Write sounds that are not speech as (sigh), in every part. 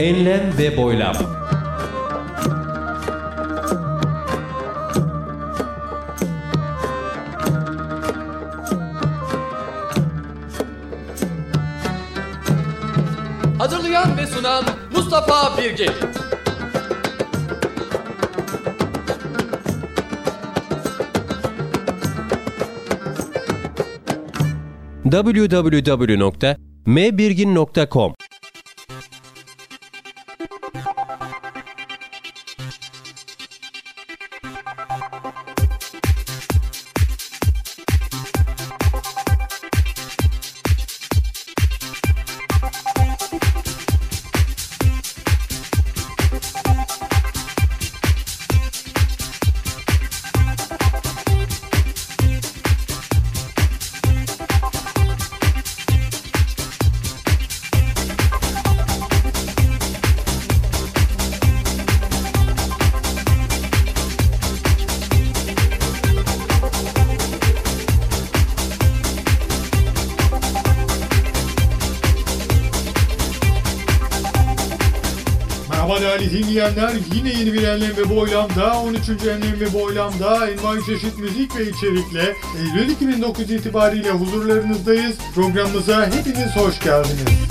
Enlem ve boylam. Hazırlayan ve sunan Mustafa Birgin. www.mbirgin.com Değerli dinleyenler. Yine yeni bir Enlem ve Boylam'da 13. Enlem ve Boylam'da envai çeşit müzik ve içerikle Eylül 2009 itibariyle huzurlarınızdayız. Programımıza hepiniz hoş geldiniz.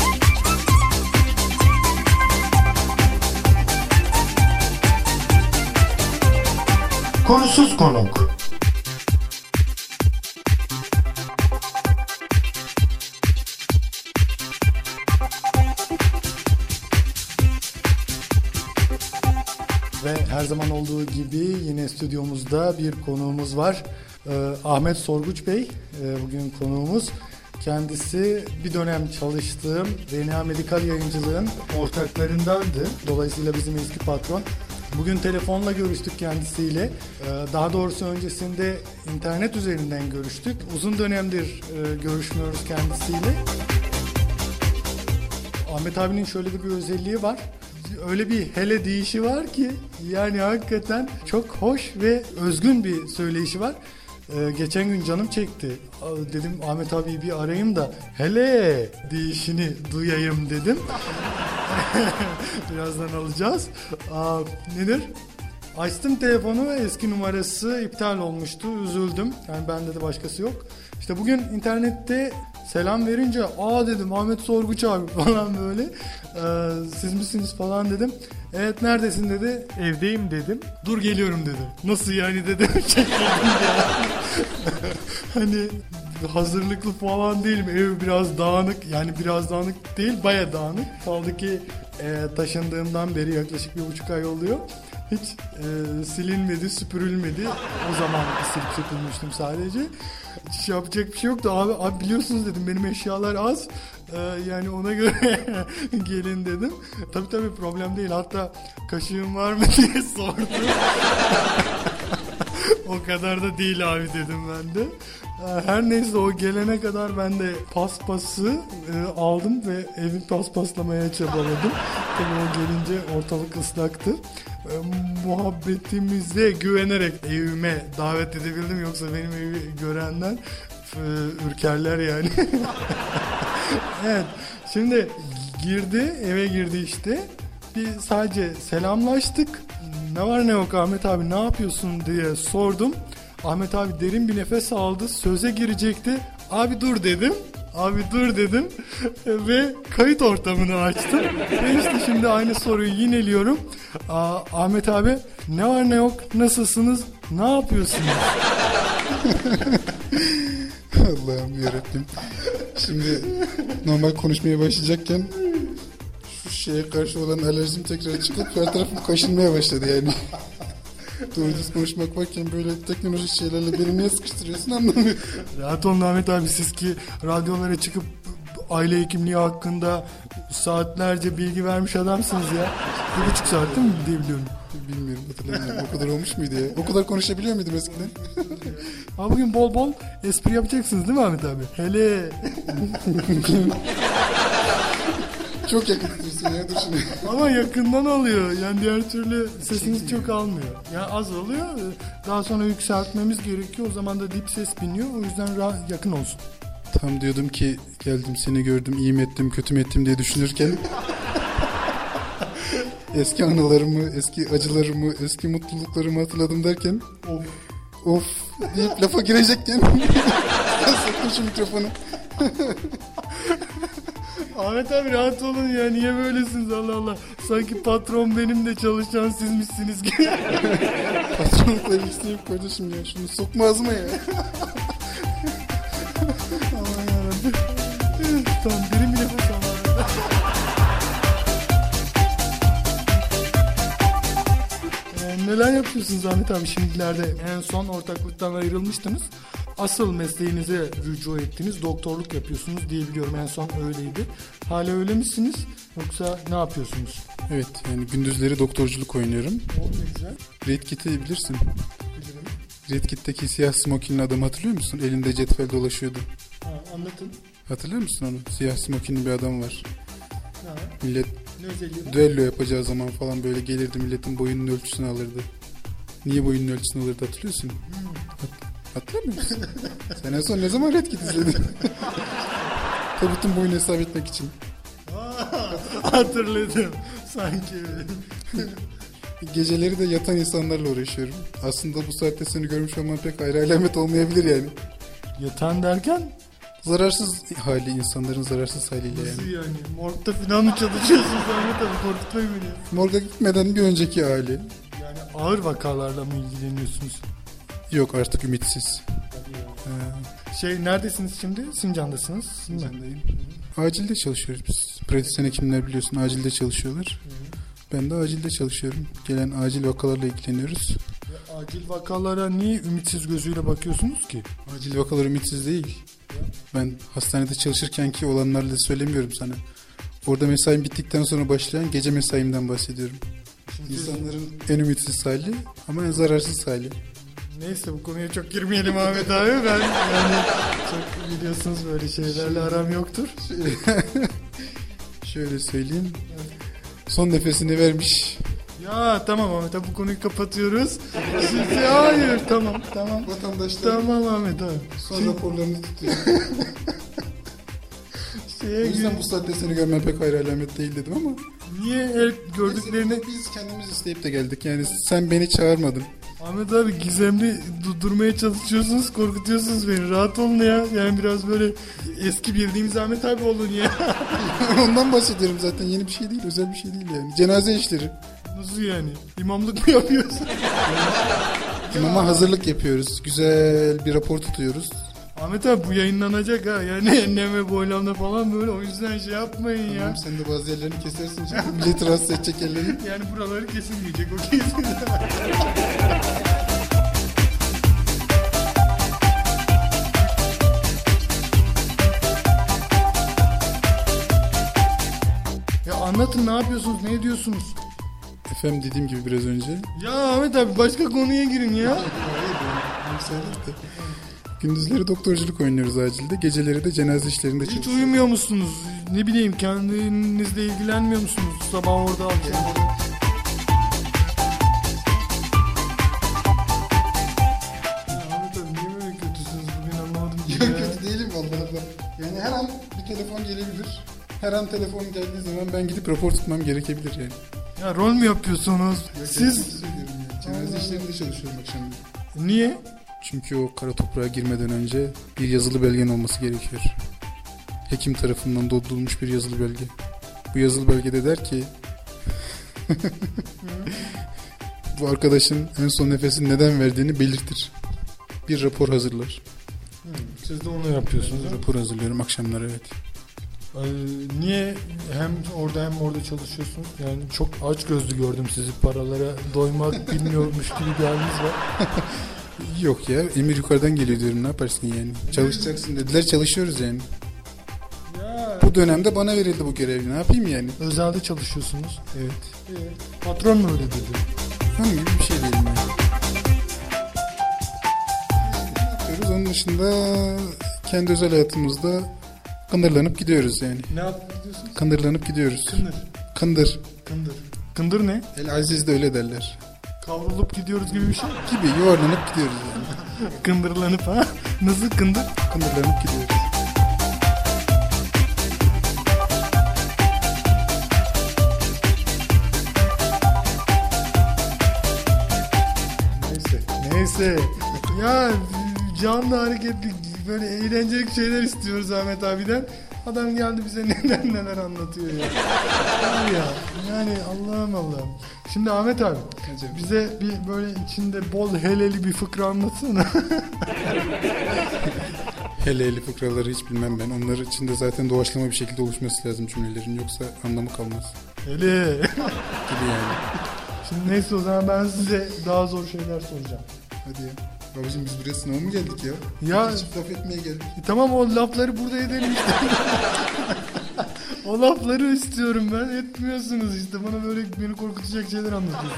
Konusuz konuk. Ve her zaman olduğu gibi yine stüdyomuzda bir konuğumuz var. Ee, Ahmet Sorguç Bey e, bugün konuğumuz. Kendisi bir dönem çalıştığım DNA Medikal Yayıncılığın ortaklarındandı. Dolayısıyla bizim eski patron. Bugün telefonla görüştük kendisiyle. Ee, Daha doğrusu öncesinde internet üzerinden görüştük. Uzun dönemdir e, görüşmüyoruz kendisiyle. Ahmet abinin şöyle bir özelliği var. Öyle bir hele deyişi var ki yani hakikaten çok hoş ve özgün bir söyleyişi var. Ee, geçen gün canım çekti. Dedim Ahmet abi bir arayayım da hele deyişini duyayım dedim. (laughs) Birazdan alacağız. Aa, nedir? Açtım telefonu eski numarası iptal olmuştu. Üzüldüm. Yani bende de başkası yok. İşte bugün internette selam verince aa dedim Ahmet Sorguç abi (laughs) falan böyle. Ee, siz misiniz falan dedim. Evet neredesin dedi. Evdeyim dedim. Dur geliyorum dedi. Nasıl yani dedim. (laughs) (laughs) Hani hazırlıklı falan değilim. Ev biraz dağınık. Yani biraz dağınık değil baya dağınık. Kaldı ki e, taşındığımdan beri yaklaşık bir buçuk ay oluyor. Hiç e, silinmedi, süpürülmedi. O zaman silip süpürmüştüm sadece. Hiç yapacak bir şey yoktu. Abi, abi biliyorsunuz dedim benim eşyalar az. E, yani ona göre (laughs) gelin dedim. Tabii tabii problem değil. Hatta kaşığım var mı (laughs) diye sordu. (laughs) o kadar da değil abi dedim ben de. Ee, Her neyse o gelene kadar ben de paspası e, aldım ve evi paspaslamaya çabaladım. Tabii o gelince ortalık ıslaktı. E, muhabbetimize güvenerek evime davet edebildim. Yoksa benim evi görenler e, ürkerler yani. (laughs) evet şimdi girdi eve girdi işte. Bir sadece selamlaştık. Ne var ne yok Ahmet abi ne yapıyorsun diye sordum. Ahmet abi derin bir nefes aldı. Söze girecekti. Abi dur dedim. Abi dur dedim. Ve kayıt ortamını açtım. Ve işte şimdi aynı soruyu yineliyorum. Aa, Ahmet abi ne var ne yok nasılsınız ne yapıyorsunuz? (laughs) Allah'ım yarabbim. Şimdi normal konuşmaya başlayacakken şu şeye karşı olan alerjim tekrar çıkıp her tarafım kaşınmaya başladı yani. Doğru konuşmak varken böyle teknolojik şeylerle beni niye sıkıştırıyorsun anlamıyorum. Rahat olun Ahmet abi siz ki radyolara çıkıp aile hekimliği hakkında saatlerce bilgi vermiş adamsınız ya. Bir buçuk saat değil mi diye biliyorum. Bilmiyorum hatırlamıyorum. O kadar olmuş muydu ya? O kadar konuşabiliyor muydum eskiden? (laughs) Ama bugün bol bol espri yapacaksınız değil mi Ahmet abi? Hele. (laughs) Çok yakın tutuyorsun ya dur şimdi. (laughs) Ama yakından oluyor. Yani diğer türlü sesiniz çok almıyor. Yani az oluyor. Daha sonra yükseltmemiz gerekiyor. O zaman da dip ses biniyor. O yüzden ra- yakın olsun. Tam diyordum ki geldim seni gördüm iyi mi ettim kötü mü ettim diye düşünürken (laughs) eski anılarımı, eski acılarımı, eski mutluluklarımı hatırladım derken Of. of deyip lafa girecekken (laughs) soktum şu mikrofonu. Ahmet abi rahat olun ya niye böylesiniz Allah Allah. Sanki patron benim de çalışan sizmişsiniz gibi. (laughs) Patronlukla isteyip kardeşim ya şunu sokma ağzıma ya. Aman (laughs) yarabbim. tamam derin bir nefes al. Ee, neler yapıyorsunuz Ahmet abi şimdilerde? En son ortaklıktan ayrılmıştınız. Asıl mesleğinize rücu ettiniz. Doktorluk yapıyorsunuz diye biliyorum. En son öyleydi. Hala öyle misiniz? Yoksa ne yapıyorsunuz? Evet yani gündüzleri doktorculuk oynuyorum. O ne güzel. Red Kit'i bilirsin. Bilirim. Red Kit'teki siyah smokinli adamı hatırlıyor musun? Elinde cetvel dolaşıyordu. Ha, anlatın. Hatırlıyor musun onu? Siyah smokinli bir adam var. Ha, Millet ne özelliği? düello yapacağı zaman falan böyle gelirdi milletin boyunun ölçüsünü alırdı. Niye boyunun ölçüsünü alırdı hatırlıyorsun? Hat- Hatırlamıyor musun? Sen en son ne zaman Red Kit izledin? (laughs) Tabutun boyunu hesap etmek için. Hatırladım. Sanki. Geceleri de yatan insanlarla uğraşıyorum. Aslında bu saatte seni görmüş olman pek ayrı alamet olmayabilir yani. Yatan derken Zararsız hali, insanların zararsız haliyle yani. nasıl yani? Morgda falan mı çalışıyorsun Ahmet abi? Korkutmayın beni. Morga gitmeden bir önceki hali. Yani ağır vakalarla mı ilgileniyorsunuz? Yok artık ümitsiz. Ee, Şey neredesiniz şimdi? Sincan'dasınız. Sincan'dayım. Acilde çalışıyoruz biz. Pratisyen hekimler biliyorsun acilde çalışıyorlar. Ben de acilde çalışıyorum. Gelen acil vakalarla ilgileniyoruz. Ya acil vakalara niye ümitsiz gözüyle bakıyorsunuz ki? Acil vakalar ümitsiz değil. Ben hastanede çalışırken ki olanlarla söylemiyorum sana. Orada mesaim bittikten sonra başlayan gece mesaimden bahsediyorum. İnsanların en ümitsiz hali ama en zararsız hali. Neyse bu konuya çok girmeyelim Ahmet abi. Ben yani çok biliyorsunuz böyle şeylerle aram yoktur. (laughs) Şöyle söyleyeyim. Son nefesini vermiş. Ya tamam Ahmet abi bu konuyu kapatıyoruz. Şimdi, hayır tamam tamam. Vatandaşlar Tamam Ahmet abi. son raporlarını tutuyor. (laughs) Şeye O yüzden bu saatte seni görmem pek hayır alamet değil dedim ama. Niye hep gördüklerini Biz kendimiz isteyip de geldik. Yani sen beni çağırmadın. Ahmet abi gizemli durdurmaya çalışıyorsunuz, korkutuyorsunuz beni. Rahat olun ya. Yani biraz böyle eski bildiğimiz Ahmet abi olun ya. (laughs) Ondan bahsediyorum zaten. Yeni bir şey değil. Özel bir şey değil yani. Cenaze işleri. Nasıl yani? İmamlık mı yapıyorsun? İmama hazırlık yapıyoruz. Güzel bir rapor tutuyoruz. Ahmet abi bu yayınlanacak ha. Yani (laughs) enneme boylamda falan böyle. O yüzden şey yapmayın ya. Tamam, sen de bazı yerlerini kesersin. Şimdi (laughs) milleti rahatsız edecek yerlerini. Yani buraları kesilmeyecek o kesin. (laughs) ya anlatın ne yapıyorsunuz, ne ediyorsunuz? Efendim dediğim gibi biraz önce. Ya Ahmet abi başka konuya girin ya. Gündüzleri doktorculuk oynuyoruz acilde. Geceleri de cenaze işlerinde Hiç çalışıyoruz. uyumuyor musunuz? Ne bileyim kendinizle ilgilenmiyor musunuz? Sabah orada akşam orada. Yok. Yani her an bir telefon gelebilir. Her an telefon geldiği zaman ben gidip rapor tutmam gerekebilir yani. Ya rol mü yapıyorsunuz? Siz söylüyorum ya. Cenaze işlerinde çalışıyorum akşam. niye? Çünkü o kara toprağa girmeden önce bir yazılı belgen olması gerekiyor. Hekim tarafından doldurulmuş bir yazılı belge. Bu yazılı belgede der ki (laughs) bu arkadaşın en son nefesini neden verdiğini belirtir. Bir rapor hazırlar. Siz de onu yapıyorsunuz. ha? Rapor hazırlıyorum akşamları evet. Ee, niye hem orada hem orada çalışıyorsunuz? Yani çok aç gözlü gördüm sizi. Paralara doymak bilmiyormuş gibi bir haliniz var. Yok ya emir yukarıdan geliyor diyorum ne yaparsın yani. Çalışacaksın dediler çalışıyoruz yani. Ya. Bu dönemde bana verildi bu görev ne yapayım yani. Özelde çalışıyorsunuz. Evet. Patron mu öyle dedi? Hanım gibi bir şey değilim yani. Ne yapıyoruz? Onun dışında kendi özel hayatımızda kındırlanıp gidiyoruz yani. Ne yapıyorsunuz? Kındırlanıp gidiyoruz. Kındır. Kındır. Kındır. Kındır ne? El Aziz de öyle derler kavrulup gidiyoruz gibi bir şey. Gibi yuvarlanıp gidiyoruz yani. (laughs) Kındırlanıp ha. Nasıl kındır? Kındırlanıp gidiyoruz. Neyse. Neyse. (laughs) ya canlı hareketli böyle eğlencelik şeyler istiyoruz Ahmet abiden. Adam geldi bize (laughs) neden neler anlatıyor ya. ya yani Allah'ım Allah'ım. Şimdi Ahmet abi Hocam. bize bir böyle içinde bol heleli bir fıkra anlatsana. (laughs) Hele hele fıkraları hiç bilmem ben. Onlar içinde zaten doğaçlama bir şekilde oluşması lazım cümlelerin. Yoksa anlamı kalmaz. Hele. Gibi yani. Şimdi neyse o zaman ben size daha zor şeyler soracağım. Hadi ya. Babacım biz buraya sınava mı geldik ya? Ya Hiç laf etmeye geldik. E tamam o lafları burada edelim işte. (laughs) o lafları istiyorum ben. Etmiyorsunuz işte. Bana böyle beni korkutacak şeyler anlatıyorsunuz.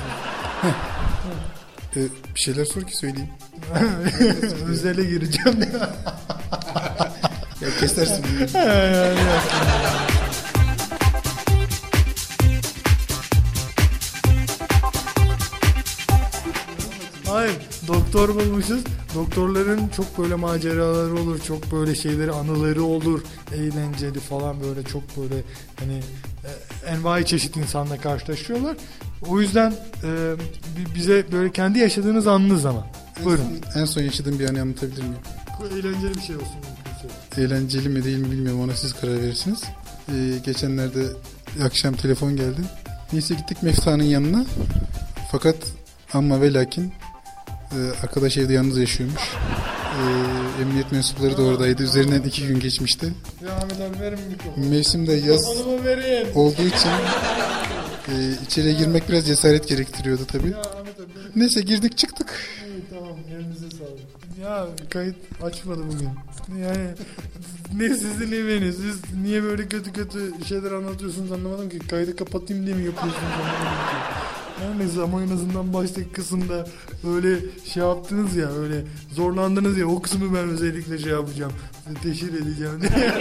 Ee, (laughs) bir şeyler sor ki söyleyeyim. (laughs) Özele gireceğim. (laughs) Ya kesersin bunu. Yani doktor bulmuşuz. Doktorların çok böyle maceraları olur, çok böyle şeyleri, anıları olur, eğlenceli falan böyle çok böyle hani e, envai çeşit insanla karşılaşıyorlar. O yüzden e, bi- bize böyle kendi yaşadığınız anınız ama. Buyurun. En son, yaşadığım bir anı anlatabilir miyim? Bu eğlenceli bir şey olsun. Eğlenceli mi değil mi bilmiyorum ona siz karar verirsiniz. Ee, geçenlerde akşam telefon geldi. Neyse gittik Mefta'nın yanına. Fakat ama ve lakin e, arkadaş evde yalnız yaşıyormuş. E, emniyet mensupları da oradaydı. Üzerinden iki gün geçmişti. Ya Ahmet abi verin mikrofonu. Mevsimde yaz Mikrofonumu verin. olduğu için e, içeriye girmek biraz cesaret gerektiriyordu tabii. Ya Ahmet abi verin. Neyse girdik çıktık. İyi, tamam elinize sağlık. Ya kayıt açmadı bugün. Yani ne sizin eviniz. Siz niye böyle kötü kötü şeyler anlatıyorsunuz anlamadım ki. Kaydı kapatayım diye mi yapıyorsunuz anlamadım ki. Yani zaman en azından baştaki kısımda öyle şey yaptınız ya öyle zorlandınız ya o kısmı ben özellikle şey yapacağım. Teşhir edeceğim (laughs) diye.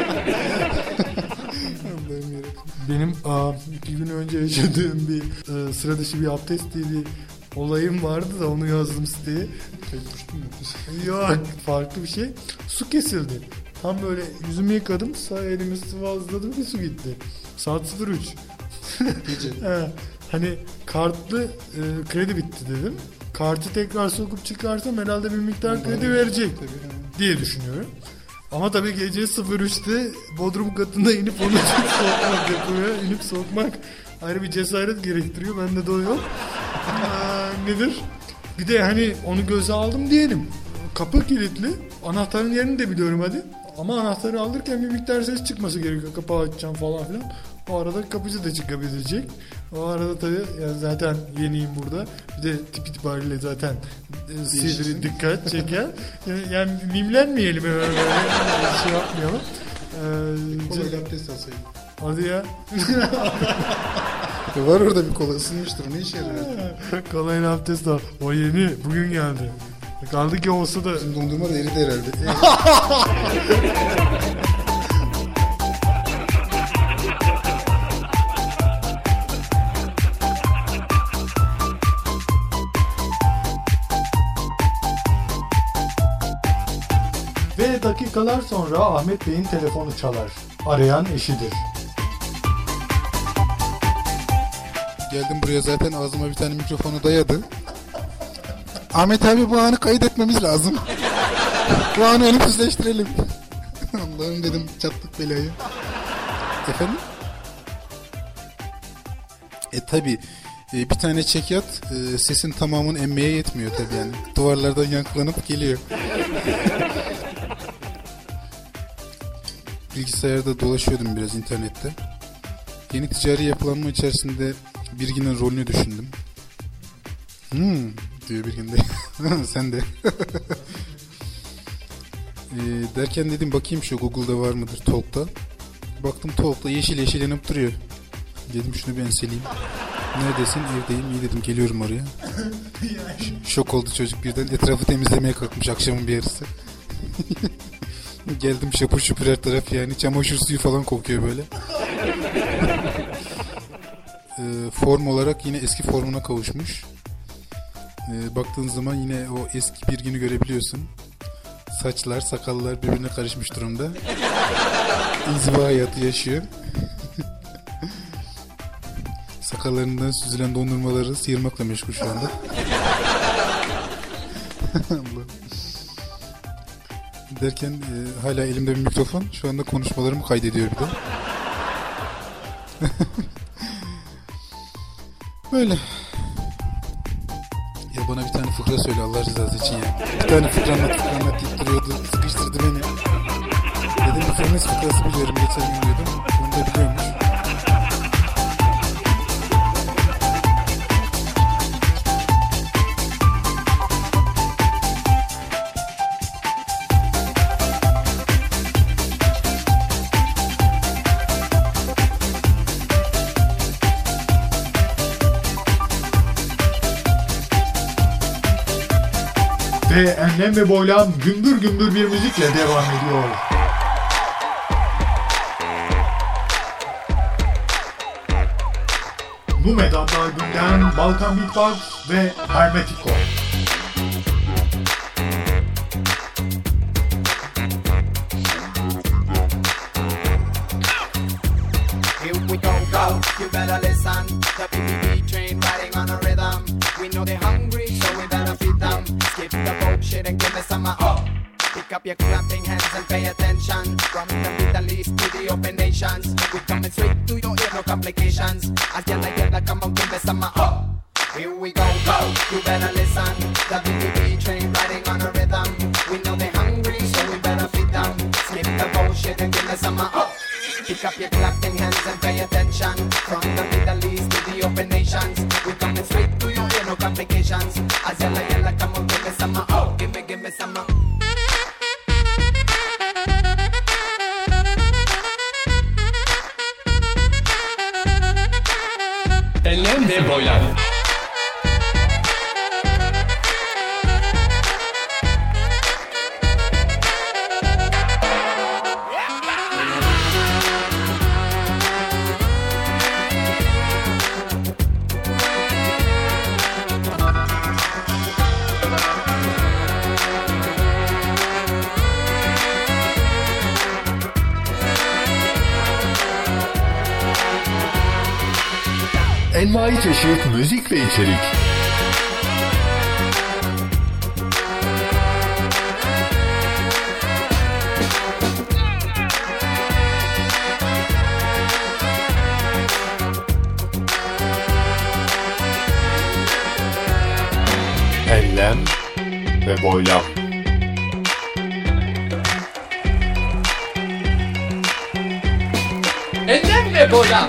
Benim aa, iki gün önce yaşadığım bir e, sıra dışı bir abdest diye bir olayım vardı da onu yazdım siteye. Yok farklı bir şey. Su kesildi. Tam böyle yüzümü yıkadım sağ elimi sıvazladım ve su gitti. Saat 03. Gece. (laughs) He, hani kartlı e, kredi bitti dedim. Kartı tekrar sokup çıkarsam herhalde bir miktar kredi verecek Tabii, diye düşünüyorum. Ama tabii gece 03'te Bodrum katında inip onu (laughs) sokmak yapıyor. İnip sokmak ayrı bir cesaret gerektiriyor. Bende de o yok. Aa, nedir? Bir de hani onu göze aldım diyelim. Kapı kilitli. Anahtarın yerini de biliyorum hadi. Ama anahtarı alırken bir miktar ses çıkması gerekiyor. Kapağı açacağım falan filan. O arada kapıcı da çıkabilecek. O arada tabii yani zaten yeniyim burada. Bir de tip itibariyle zaten e, sivri dikkat çeker. (laughs) Yani, yani mimlenmeyelim hemen böyle. Yani şey yapmayalım. Ee, Kolayla abdest alsaydım. hadi ya. (laughs) Var orada bir kola ısınmıştır. Ne işe yarar? (laughs) Kolayla abdest al. O yeni. Bugün geldi. Kaldı ki olsa da Bizim dondurma da eridi herhalde. Dakikalar sonra Ahmet Bey'in telefonu çalar. Arayan eşidir. Geldim buraya zaten ağzıma bir tane mikrofonu dayadı. Ahmet abi bu anı kaydetmemiz lazım. bu anı ölümsüzleştirelim. (laughs) Allah'ım dedim çattık belayı. Efendim? E tabi bir tane çekyat e, sesin tamamını emmeye yetmiyor tabi yani. Duvarlardan yankılanıp geliyor. Bilgisayarda dolaşıyordum biraz internette. Yeni ticari yapılanma içerisinde Birgin'in rolünü düşündüm. Hmm diyor Birgin de. (laughs) Sen de. (laughs) Ee, derken dedim bakayım şu Google'da var mıdır Talk'ta. Baktım Talk'ta yeşil yeşil yanıp duruyor. Dedim şunu bir enseleyeyim. Neredesin? Evdeyim. İyi dedim geliyorum oraya. (laughs) Şok oldu çocuk birden. Etrafı temizlemeye kalkmış akşamın bir yarısı. Geldim şapur şupur her taraf yani. Çamaşır suyu falan kokuyor böyle. (laughs) Ee, form olarak yine eski formuna kavuşmuş. Ee, baktığın zaman yine o eski bir günü görebiliyorsun. Saçlar, sakallar birbirine karışmış durumda. (laughs) İnziva hayatı yaşıyor. (laughs) Sakallarından süzülen dondurmaları sıyırmakla meşgul şu anda. Allah. Derken e, hala elimde bir mikrofon. Şu anda konuşmalarımı kaydediyor bir de. (laughs) Böyle. Ya bana bir tane fıkra söyle Allah rızası için ya. Bir tane fıkra anlat fıkra anlat deyip duruyordu. Sıkıştırdı beni. Dedim bir fıkrası biliyorum. Geçen gün Ve enlem ve boylam gümbür gümbür bir müzikle devam ediyor. Bu Medan'da albümden Balkan Beatbox ve Hermetico. Pick up your clapping hands and pay attention. From the Middle East to the open nations. We coming straight to your ear, no complications. As yella yella, come on, give me some uh, oh. Here we go, go, you better listen. The PPP train riding on a rhythm. We know they're hungry, so we better feed them. Skip the bullshit and give me some uh, oh. Pick up your clapping hands and pay attention. From the Middle East to the open nations, we coming straight to your ear, no complications. As yella yella, come on, give me some uh, oh, give me, give me some. Uh. Enlem ve boylam. Çeşit müzik ve içerik. Enlem ve boylam. Enlem ve boylam.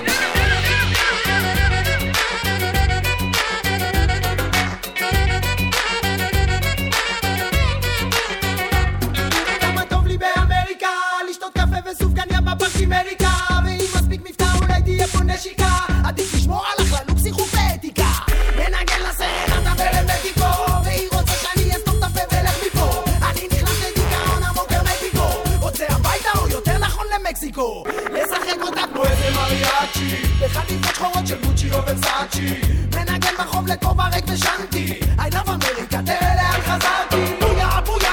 או ורסאצ'י מנגן ברחוב לכובע ריק ושנתי I love אמריקה תראה לאן חזרתי. בויה בויה.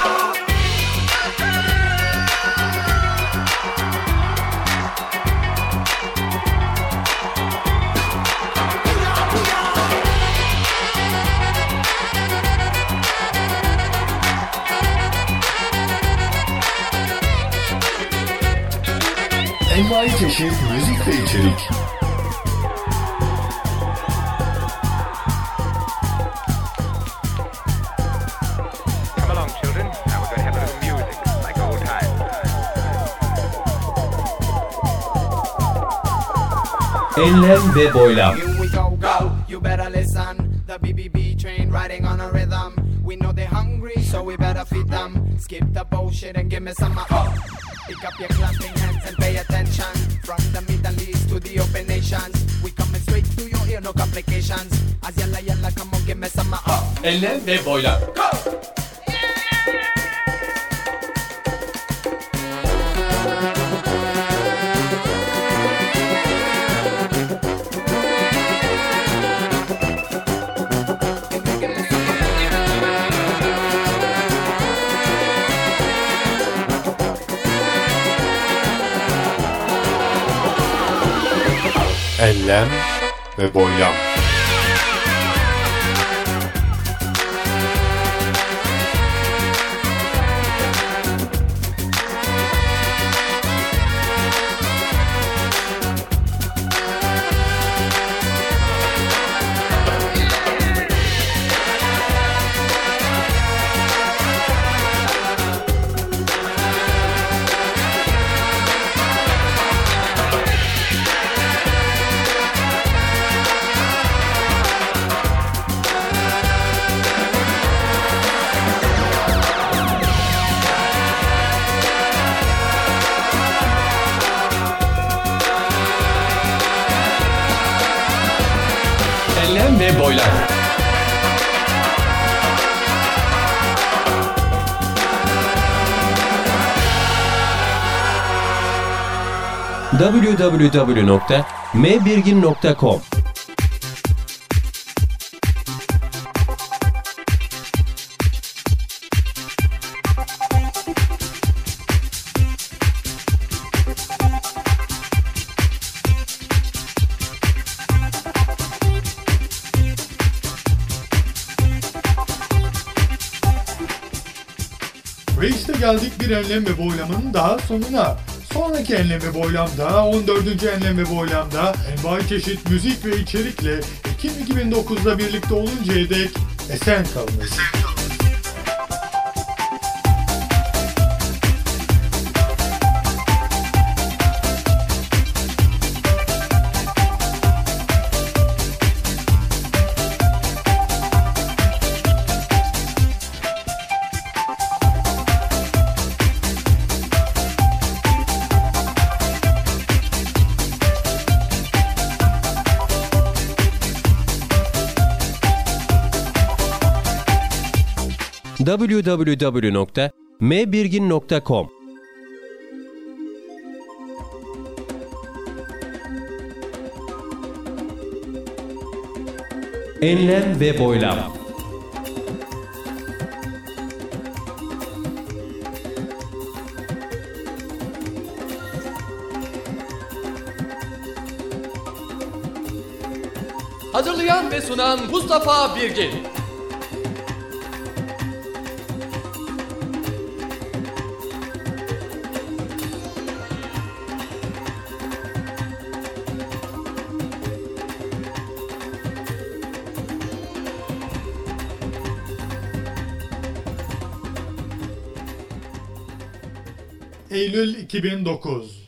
Envai çeşit müzik Enlem ve boylam. Here we go, go, you better listen. The BBB train riding on a rhythm. We know they're hungry, so we better feed them. Skip the bullshit and give me some oh. Pick up your clapping hands and pay attention. From the Middle East to the open nations. We coming straight to your ear, no complications. As yalla yalla, come on, give me some oh. Boylam. Enlem ve boylam. Enlem ve boylam. www.mbirgin.com bir enlem ve boylamın daha sonuna. Sonraki enlem ve boylamda, 14. enlem ve boylamda envai çeşit müzik ve içerikle Ekim 2009'da birlikte oluncaya dek esen kalınız. www.mbirgin.com Enlem ve boylam. Hazırlayan ve sunan Mustafa Birgin. 2009